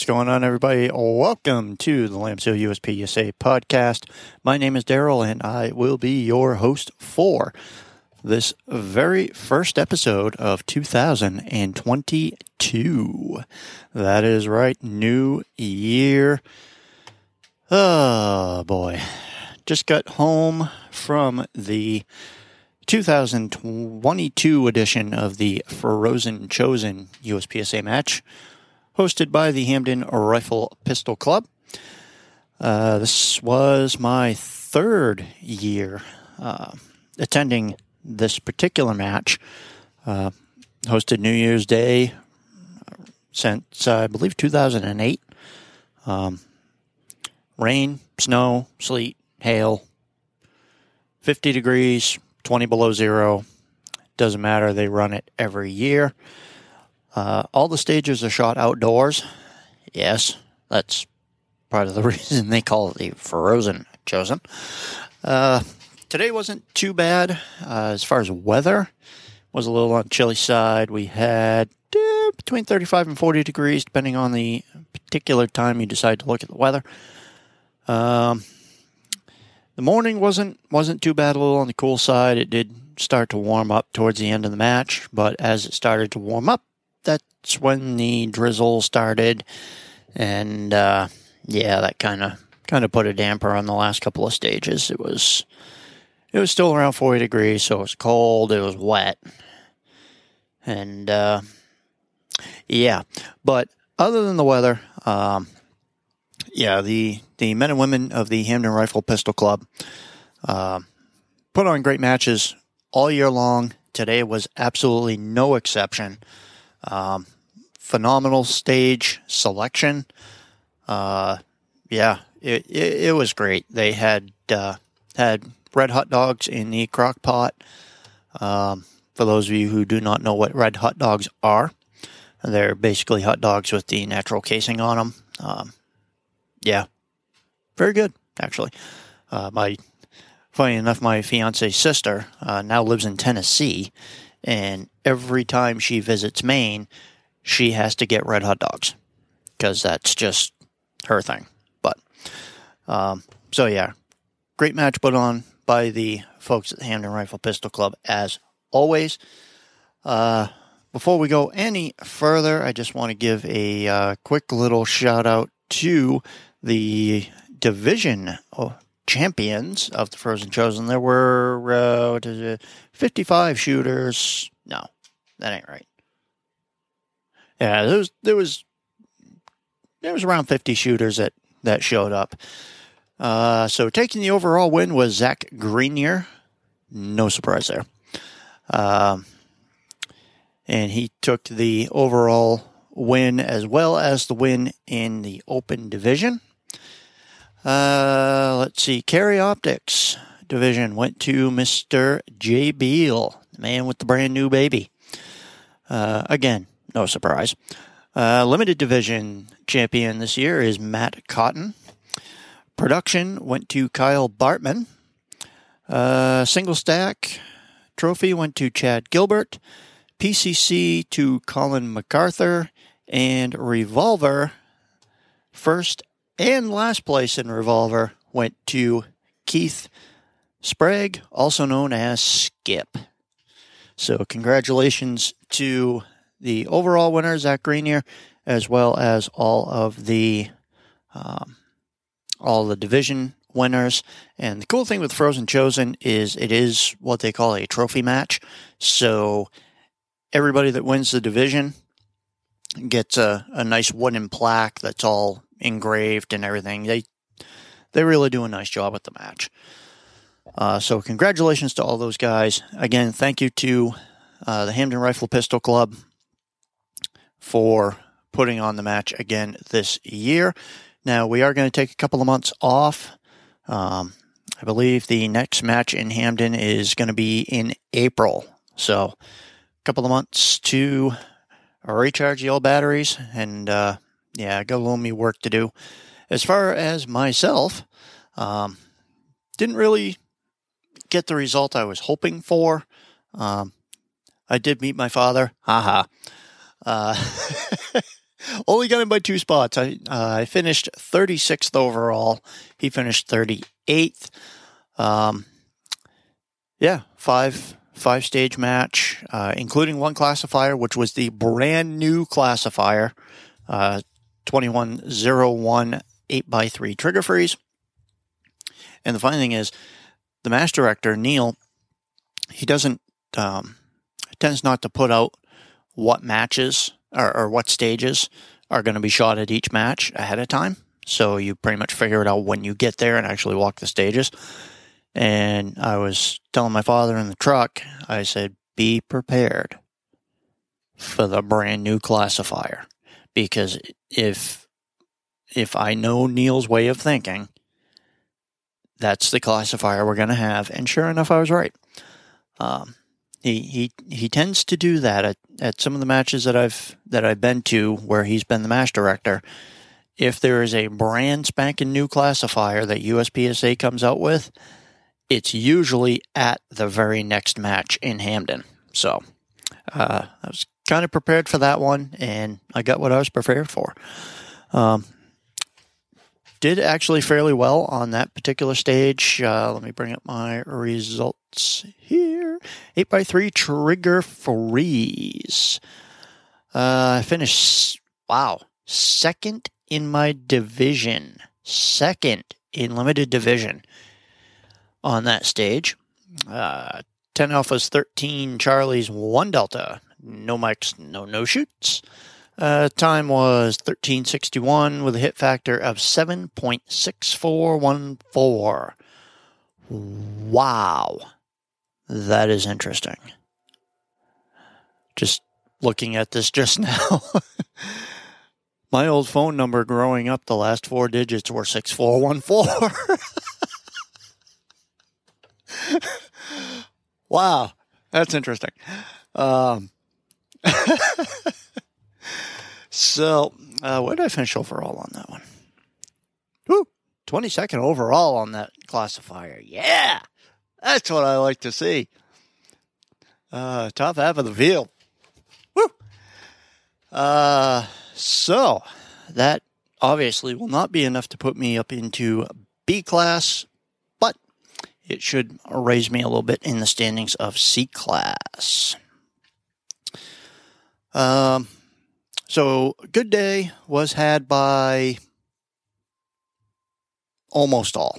What's going on, everybody? Welcome to the Lambs Hill USPSA podcast. My name is Daryl, and I will be your host for this very first episode of 2022. That is right, new year. Oh boy. Just got home from the 2022 edition of the Frozen Chosen USPSA match, hosted by the Hampden Rifle Pistol Club. Uh, this was my third year uh, attending this particular match. Uh, hosted New Year's Day since, I believe, 2008. Um, rain, snow, sleet, hail, 50 degrees, 20 below zero. Doesn't matter. They run it every year. Uh, all the stages are shot outdoors. Yes, that's part of the reason they call it the Frozen Chosen. Uh, today wasn't too bad uh, as far as weather. Was a little on the chilly side. We had uh, between 35 and 40 degrees, depending on the particular time you decide to look at the weather. Um, the morning wasn't wasn't too bad. A little on the cool side. It did start to warm up towards the end of the match, but as it started to warm up, that's when the drizzle started, and uh, yeah, that kind of kind of put a damper on the last couple of stages. It was it was still around 40 degrees, so it was cold. It was wet, and uh, yeah, but other than the weather, um, yeah, the the men and women of the Hampden Rifle Pistol Club uh, put on great matches all year long. Today was absolutely no exception. Um, phenomenal stage selection. Uh, yeah, it, it, it was great. They had uh, had red hot dogs in the crock pot. Um, for those of you who do not know what red hot dogs are, they're basically hot dogs with the natural casing on them. Um, yeah, very good actually. Uh, my funny enough, my fiance's sister uh, now lives in Tennessee, and every time she visits Maine, she has to get red hot dogs because that's just her thing. But um, so yeah, great match put on by the folks at the Hampden Rifle Pistol Club as always. Uh, before we go any further, I just want to give a uh, quick little shout out to the division champions of the Frozen Chosen. There were uh, 55 shooters. No, that ain't right. Yeah, there was there was there was around 50 shooters that that showed up. Uh, so taking the overall win was Zach Greenier. No surprise there. Um, and he took the overall win as well as the win in the open division. Uh, let's see. Carry Optics division went to Mr. J. Beal, the man with the brand new baby. Uh, again, no surprise. Uh, limited division champion this year is Matt Cotton. Production went to Kyle Bartman. Uh, single stack trophy went to Chad Gilbert. PCC to Colin MacArthur and Revolver, first and last place in Revolver, went to Keith Sprague, also known as Skip. So, congratulations to the overall winner, Zach Greenier, as well as all of the um, all the division winners. And the cool thing with Frozen Chosen is it is what they call a trophy match. So everybody that wins the division gets a, a nice wooden plaque that's all engraved and everything. They they really do a nice job at the match. Uh, so congratulations to all those guys. Again, thank you to uh, the Hampden Rifle Pistol Club for putting on the match again this year. Now we are going to take a couple of months off. Um, I believe the next match in Hampden is going to be in April. So a couple of months to recharge the old batteries and uh, yeah, got a little me work to do. As far as myself, um, didn't really get the result I was hoping for. Um, I did meet my father. Haha. Uh, Only got him by two spots. I uh, I finished 36th overall. He finished 38th. Um, yeah, five five stage match, uh, including one classifier, which was the brand new classifier, uh, 2101 8x3 trigger freeze. And the funny thing is, the match director, Neil, he doesn't, um, tends not to put out what matches or, or what stages are going to be shot at each match ahead of time. So you pretty much figure it out when you get there and actually walk the stages. And I was telling my father in the truck, I said, be prepared for the brand new classifier. Because if if I know Neil's way of thinking, that's the classifier we're going to have. And sure enough, I was right. Um, he he he tends to do that at, at some of the matches that I've that I've been to where he's been the match director. If there is a brand spanking new classifier that USPSA comes out with, it's usually at the very next match in Hampden. So uh, I was kind of prepared for that one, and I got what I was prepared for. Um, did actually fairly well on that particular stage. Uh, let me bring up my results here. 8x3 trigger freeze. Uh, I finished, wow, second in my division. Second in limited division on that stage. Uh, 10 Alphas, 13 Charlies, 1 Delta. No mics, no no shoots. Uh, time was 1361 with a hit factor of 7.6414. Wow. That is interesting. Just looking at this just now. My old phone number growing up, the last four digits were 6414. wow. That's interesting. Um, so, uh, where did I finish overall on that one? Woo! 22nd overall on that classifier. Yeah! That's what I like to see. Uh, top half of the field. Woo! Uh, so, that obviously will not be enough to put me up into B class, but it should raise me a little bit in the standings of C class. Um, so, good day was had by almost all.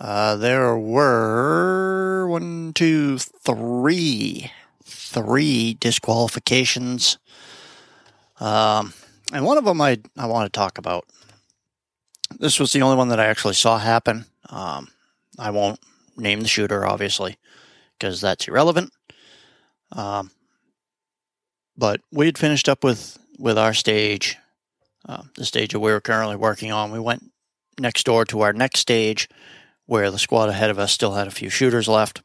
Uh, there were one, two, three, three disqualifications. Um, and one of them I, I want to talk about. This was the only one that I actually saw happen. Um, I won't name the shooter, obviously, because that's irrelevant. Um, but we had finished up with with our stage, uh, the stage that we were currently working on. We went next door to our next stage, where the squad ahead of us still had a few shooters left.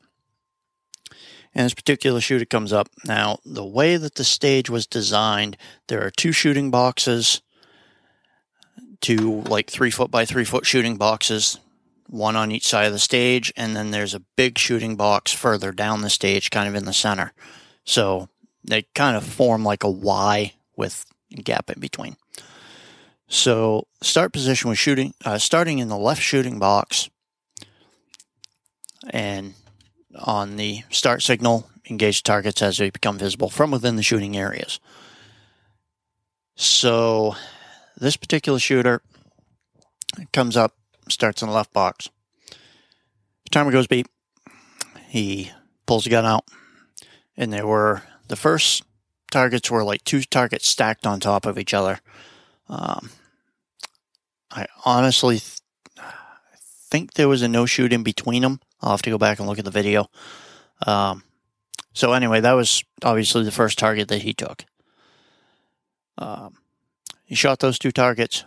And this particular shooter comes up. Now, the way that the stage was designed, there are two shooting boxes, two like three foot by three foot shooting boxes, one on each side of the stage, and then there's a big shooting box further down the stage, kind of in the center. So they kind of form like a Y with a gap in between. So start position was shooting, uh, starting in the left shooting box, and on the start signal, engage targets as they become visible from within the shooting areas. So this particular shooter comes up, starts in the left box. Timer goes beep. He pulls the gun out, and there were the first targets were like two targets stacked on top of each other. Um, I honestly th- think there was a no shoot in between them. I'll have to go back and look at the video. Um, so anyway, that was obviously the first target that he took. Um, he shot those two targets,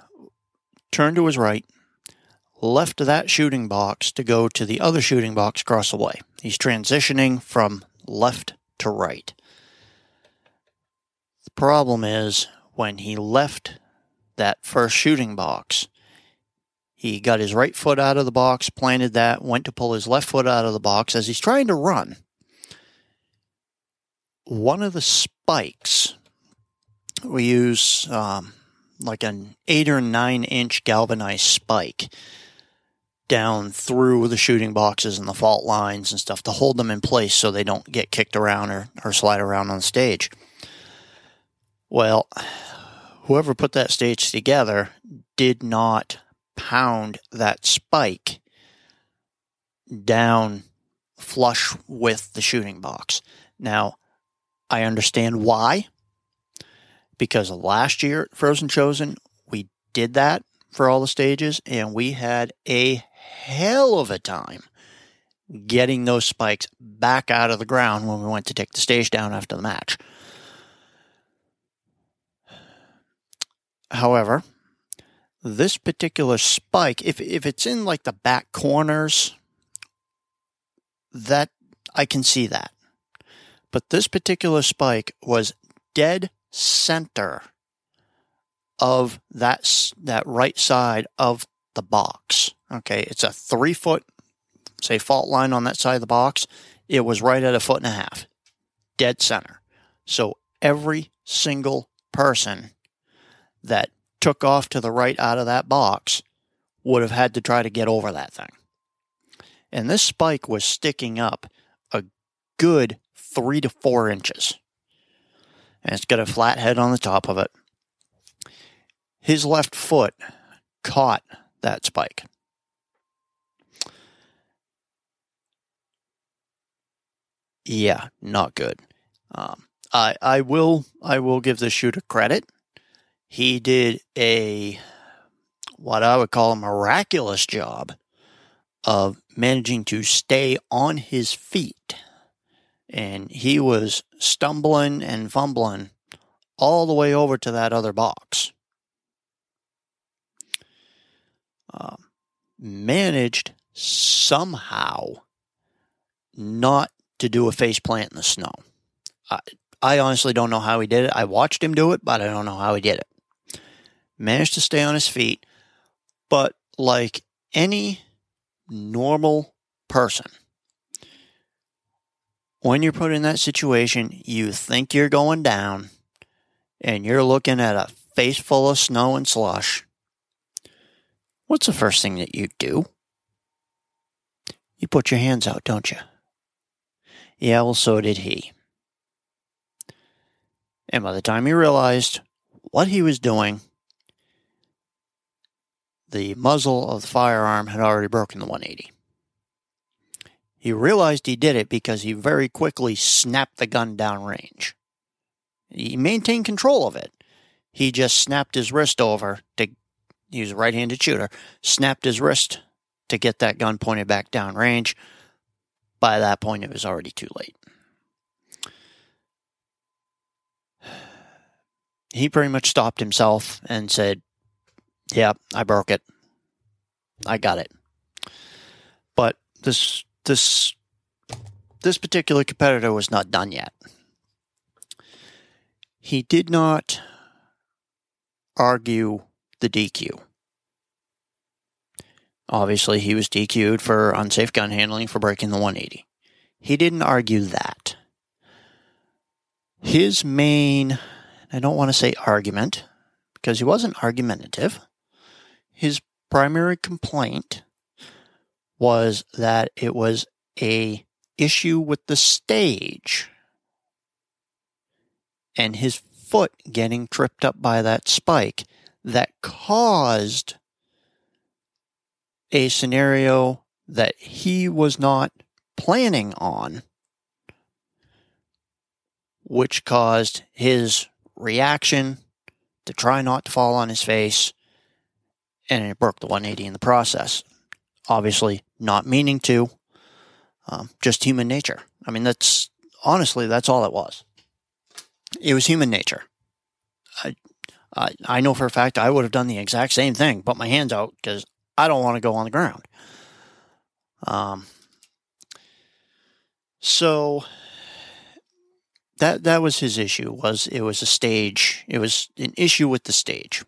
turned to his right, left that shooting box to go to the other shooting box across the way. He's transitioning from left to right problem is when he left that first shooting box, he got his right foot out of the box, planted that, went to pull his left foot out of the box as he's trying to run. One of the spikes we use um, like an eight or nine inch galvanized spike down through the shooting boxes and the fault lines and stuff to hold them in place so they don't get kicked around or, or slide around on stage. Well, whoever put that stage together did not pound that spike down flush with the shooting box. Now, I understand why. Because last year at Frozen Chosen, we did that for all the stages, and we had a hell of a time getting those spikes back out of the ground when we went to take the stage down after the match. However, this particular spike, if if it's in like the back corners, that I can see that. But this particular spike was dead center of that that right side of the box. Okay, it's a three foot, say, fault line on that side of the box. It was right at a foot and a half, dead center. So every single person that took off to the right out of that box would have had to try to get over that thing. And this spike was sticking up a good three to four inches. And it's got a flat head on the top of it. His left foot caught that spike. Yeah, not good. Um, I I will I will give the shooter credit he did a what I would call a miraculous job of managing to stay on his feet. And he was stumbling and fumbling all the way over to that other box. Uh, managed somehow not to do a face plant in the snow. I, I honestly don't know how he did it. I watched him do it, but I don't know how he did it managed to stay on his feet, but like any normal person, when you're put in that situation, you think you're going down and you're looking at a face full of snow and slush. What's the first thing that you do? You put your hands out, don't you? Yeah, well, so did he. And by the time he realized what he was doing, the muzzle of the firearm had already broken the 180. He realized he did it because he very quickly snapped the gun downrange. He maintained control of it. He just snapped his wrist over to, he was a right handed shooter, snapped his wrist to get that gun pointed back downrange. By that point, it was already too late. He pretty much stopped himself and said, yeah, I broke it. I got it. But this this this particular competitor was not done yet. He did not argue the DQ. Obviously, he was DQ'd for unsafe gun handling for breaking the 180. He didn't argue that. His main, I don't want to say argument, because he wasn't argumentative his primary complaint was that it was a issue with the stage and his foot getting tripped up by that spike that caused a scenario that he was not planning on, which caused his reaction to try not to fall on his face and it broke the 180 in the process. Obviously, not meaning to, um, just human nature. I mean, that's honestly, that's all it was. It was human nature. I, I, I know for a fact I would have done the exact same thing, put my hands out because I don't want to go on the ground. Um, so that that was his issue was it was a stage it was an issue with the stage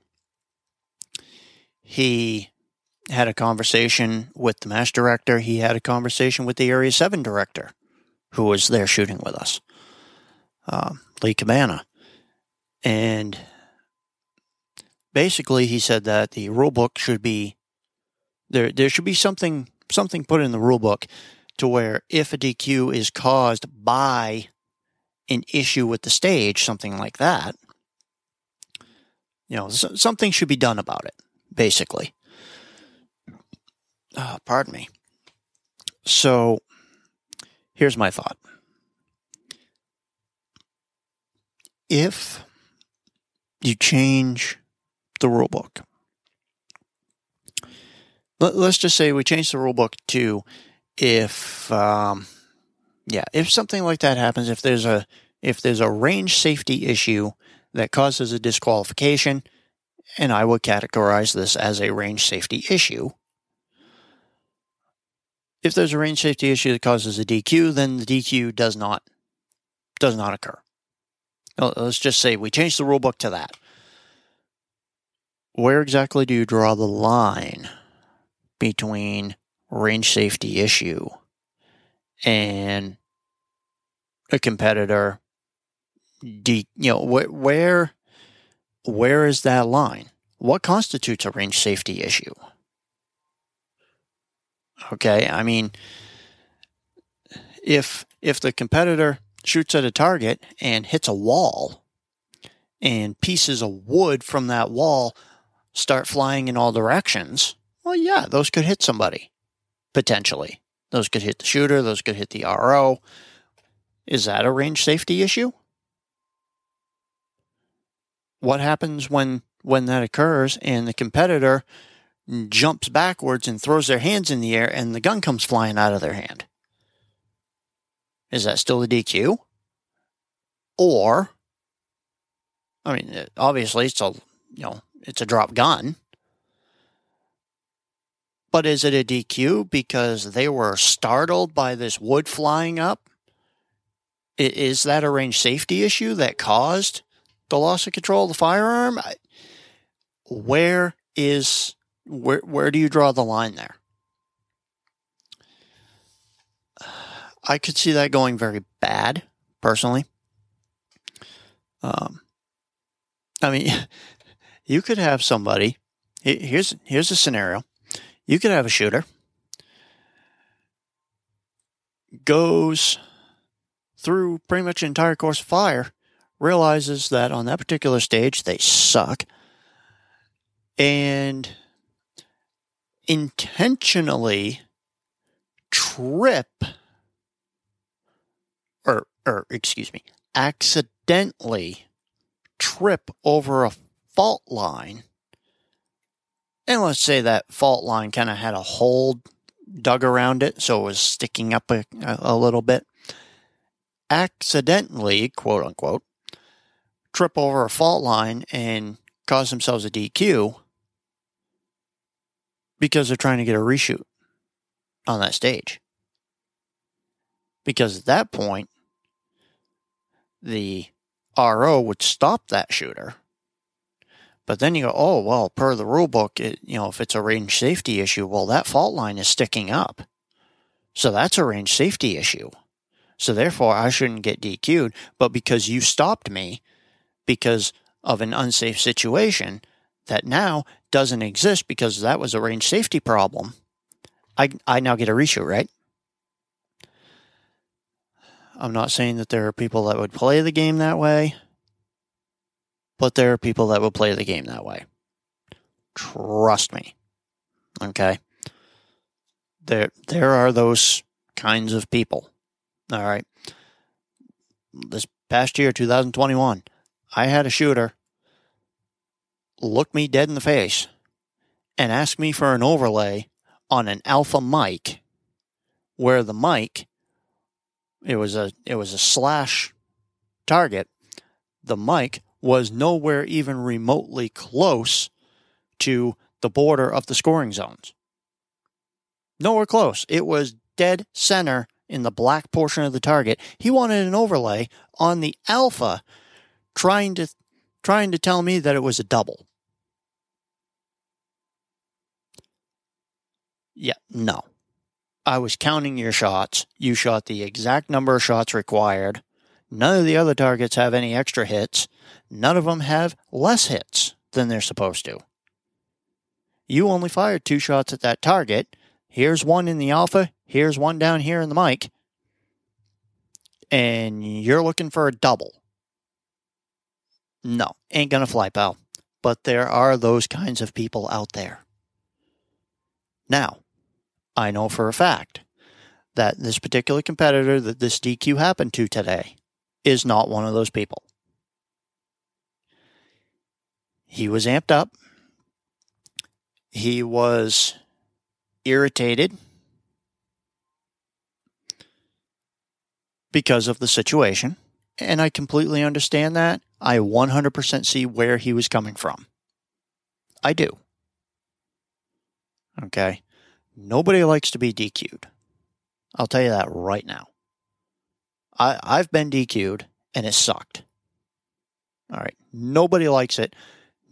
he had a conversation with the match director. He had a conversation with the Area 7 director who was there shooting with us, uh, Lee Cabana. And basically, he said that the rule book should be there. There should be something something put in the rule book to where if a DQ is caused by an issue with the stage, something like that, you know, something should be done about it. Basically, uh, pardon me. So, here's my thought. If you change the rule book, let, us just say we change the rule book to if, um, yeah, if something like that happens, if there's a if there's a range safety issue that causes a disqualification, and I would categorize this as a range safety issue. If there's a range safety issue that causes a DQ, then the DQ does not does not occur. Let's just say we change the rulebook to that. Where exactly do you draw the line between range safety issue and a competitor de- you know wh- where where is that line what constitutes a range safety issue okay i mean if if the competitor shoots at a target and hits a wall and pieces of wood from that wall start flying in all directions well yeah those could hit somebody potentially. Those could hit the shooter, those could hit the RO. Is that a range safety issue? What happens when when that occurs and the competitor jumps backwards and throws their hands in the air and the gun comes flying out of their hand? Is that still a DQ? Or I mean, obviously it's a you know, it's a drop gun. But is it a DQ because they were startled by this wood flying up? Is that a range safety issue that caused the loss of control of the firearm? Where is where where do you draw the line there? I could see that going very bad, personally. Um, I mean, you could have somebody. Here's here's a scenario you could have a shooter goes through pretty much entire course of fire, realizes that on that particular stage they suck, and intentionally trip or or excuse me, accidentally trip over a fault line and let's say that fault line kind of had a hole dug around it, so it was sticking up a, a little bit. Accidentally, quote unquote, trip over a fault line and cause themselves a DQ because they're trying to get a reshoot on that stage. Because at that point, the RO would stop that shooter but then you go, oh, well, per the rule book, it, you know, if it's a range safety issue, well, that fault line is sticking up. So that's a range safety issue. So therefore, I shouldn't get DQ'd. But because you stopped me because of an unsafe situation that now doesn't exist because that was a range safety problem, I, I now get a reshoot, right? I'm not saying that there are people that would play the game that way but there are people that will play the game that way. Trust me. Okay? There there are those kinds of people. All right. This past year 2021, I had a shooter look me dead in the face and ask me for an overlay on an alpha mic where the mic it was a it was a slash target the mic was nowhere even remotely close to the border of the scoring zones. Nowhere close. It was dead center in the black portion of the target. He wanted an overlay on the alpha trying to trying to tell me that it was a double. Yeah, no. I was counting your shots. You shot the exact number of shots required None of the other targets have any extra hits. None of them have less hits than they're supposed to. You only fired two shots at that target. Here's one in the alpha. Here's one down here in the mic. And you're looking for a double. No, ain't gonna fly, pal. But there are those kinds of people out there. Now, I know for a fact that this particular competitor that this DQ happened to today is not one of those people. He was amped up. He was irritated because of the situation. And I completely understand that. I 100% see where he was coming from. I do. Okay. Nobody likes to be DQ'd. I'll tell you that right now. I, I've been DQ'd and it sucked. All right. Nobody likes it.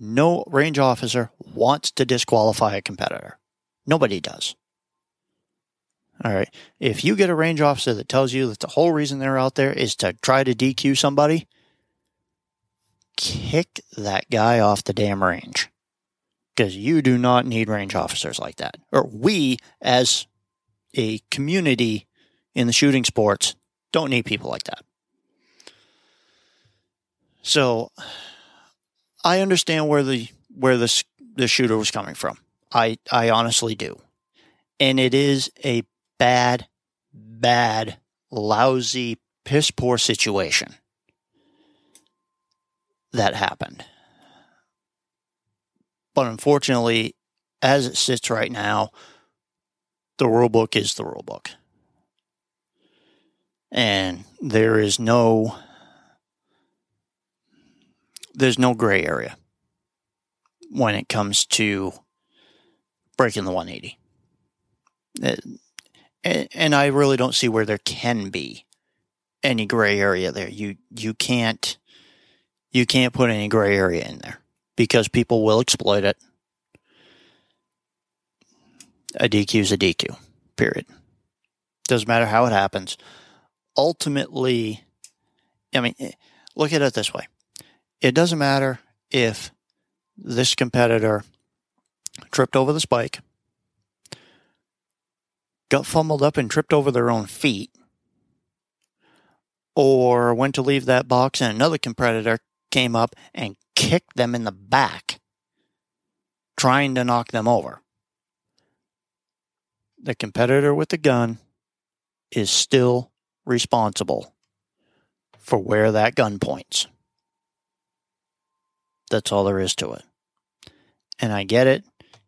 No range officer wants to disqualify a competitor. Nobody does. All right. If you get a range officer that tells you that the whole reason they're out there is to try to DQ somebody, kick that guy off the damn range. Because you do not need range officers like that. Or we, as a community in the shooting sports, don't need people like that. So I understand where the where the the shooter was coming from. I I honestly do. And it is a bad bad lousy piss poor situation that happened. But unfortunately, as it sits right now, the rule book is the rule book. And there is no there's no gray area when it comes to breaking the 180. And I really don't see where there can be any gray area there. You you can't you can't put any gray area in there because people will exploit it. A DQ is a DQ. Period. Doesn't matter how it happens. Ultimately, I mean, eh, look at it this way it doesn't matter if this competitor tripped over the spike, got fumbled up and tripped over their own feet, or went to leave that box and another competitor came up and kicked them in the back, trying to knock them over. The competitor with the gun is still responsible for where that gun points. That's all there is to it. And I get it.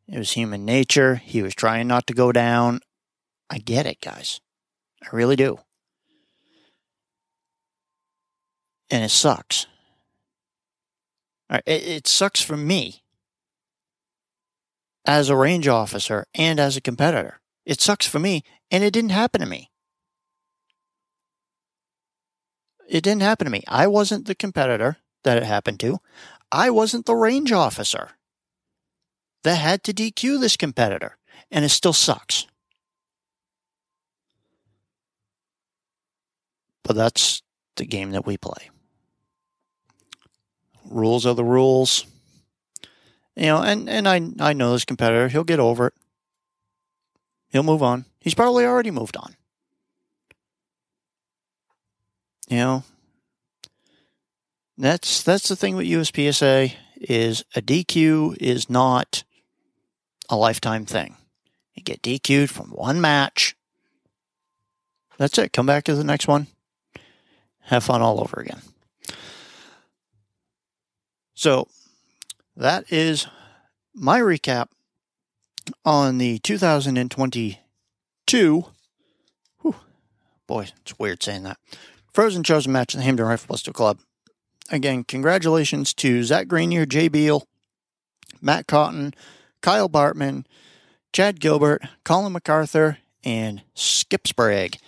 It was human nature. He was trying not to go down. I get it, guys. I really do. And it sucks. It, it sucks for me as a range officer and as a competitor. It sucks for me, and it didn't happen to me. It didn't happen to me. I wasn't the competitor that it happened to. I wasn't the range officer that had to DQ this competitor, and it still sucks. But that's the game that we play. Rules are the rules. You know, and, and I I know this competitor, he'll get over it. He'll move on. He's probably already moved on. You know, that's that's the thing with USPSA is a DQ is not a lifetime thing. You get DQ'd from one match. That's it. Come back to the next one. Have fun all over again. So that is my recap on the 2022. Whew, boy, it's weird saying that. Frozen Chosen match in the Hampden Rifle Pistol Club again, congratulations to Zach Grenier, Jay Beal, Matt Cotton, Kyle Bartman, Chad Gilbert, Colin MacArthur, and Skip Sprague.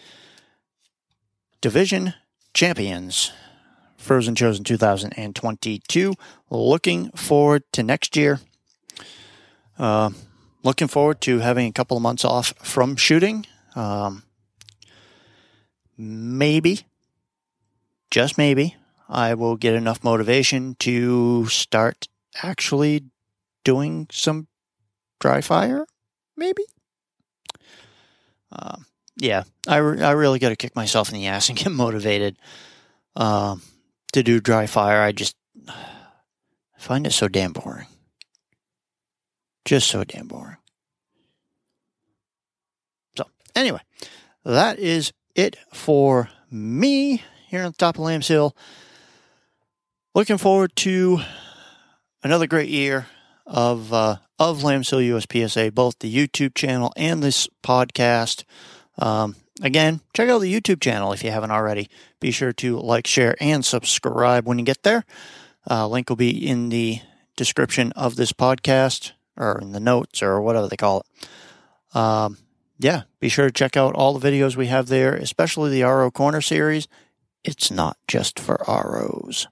Division champions. Frozen Chosen 2022. Looking forward to next year. Uh, looking forward to having a couple of months off from shooting. Um, maybe just maybe, I will get enough motivation to start actually doing some dry fire, maybe. Um, yeah, I, re- I really got to kick myself in the ass and get motivated um, to do dry fire. I just find it so damn boring. Just so damn boring. So, anyway, that is it for me here on the top of Lambs Hill. Looking forward to another great year of uh, of Lambs Hill USPSA, both the YouTube channel and this podcast. Um, again, check out the YouTube channel if you haven't already. Be sure to like, share, and subscribe when you get there. Uh, link will be in the description of this podcast or in the notes or whatever they call it. Um, yeah, be sure to check out all the videos we have there, especially the RO Corner series. It's not just for ROs.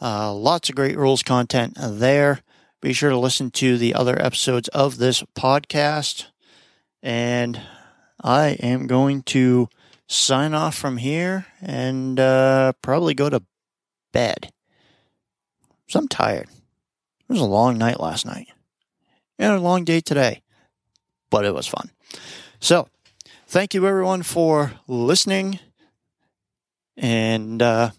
Uh, lots of great rules content there. Be sure to listen to the other episodes of this podcast. And I am going to sign off from here and uh, probably go to bed. So I'm tired. It was a long night last night and a long day today, but it was fun. So, thank you everyone for listening. And uh,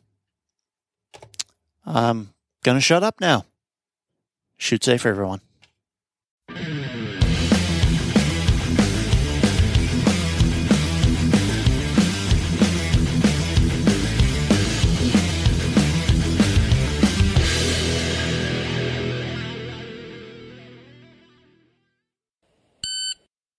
I'm going to shut up now. Shoot safe, everyone.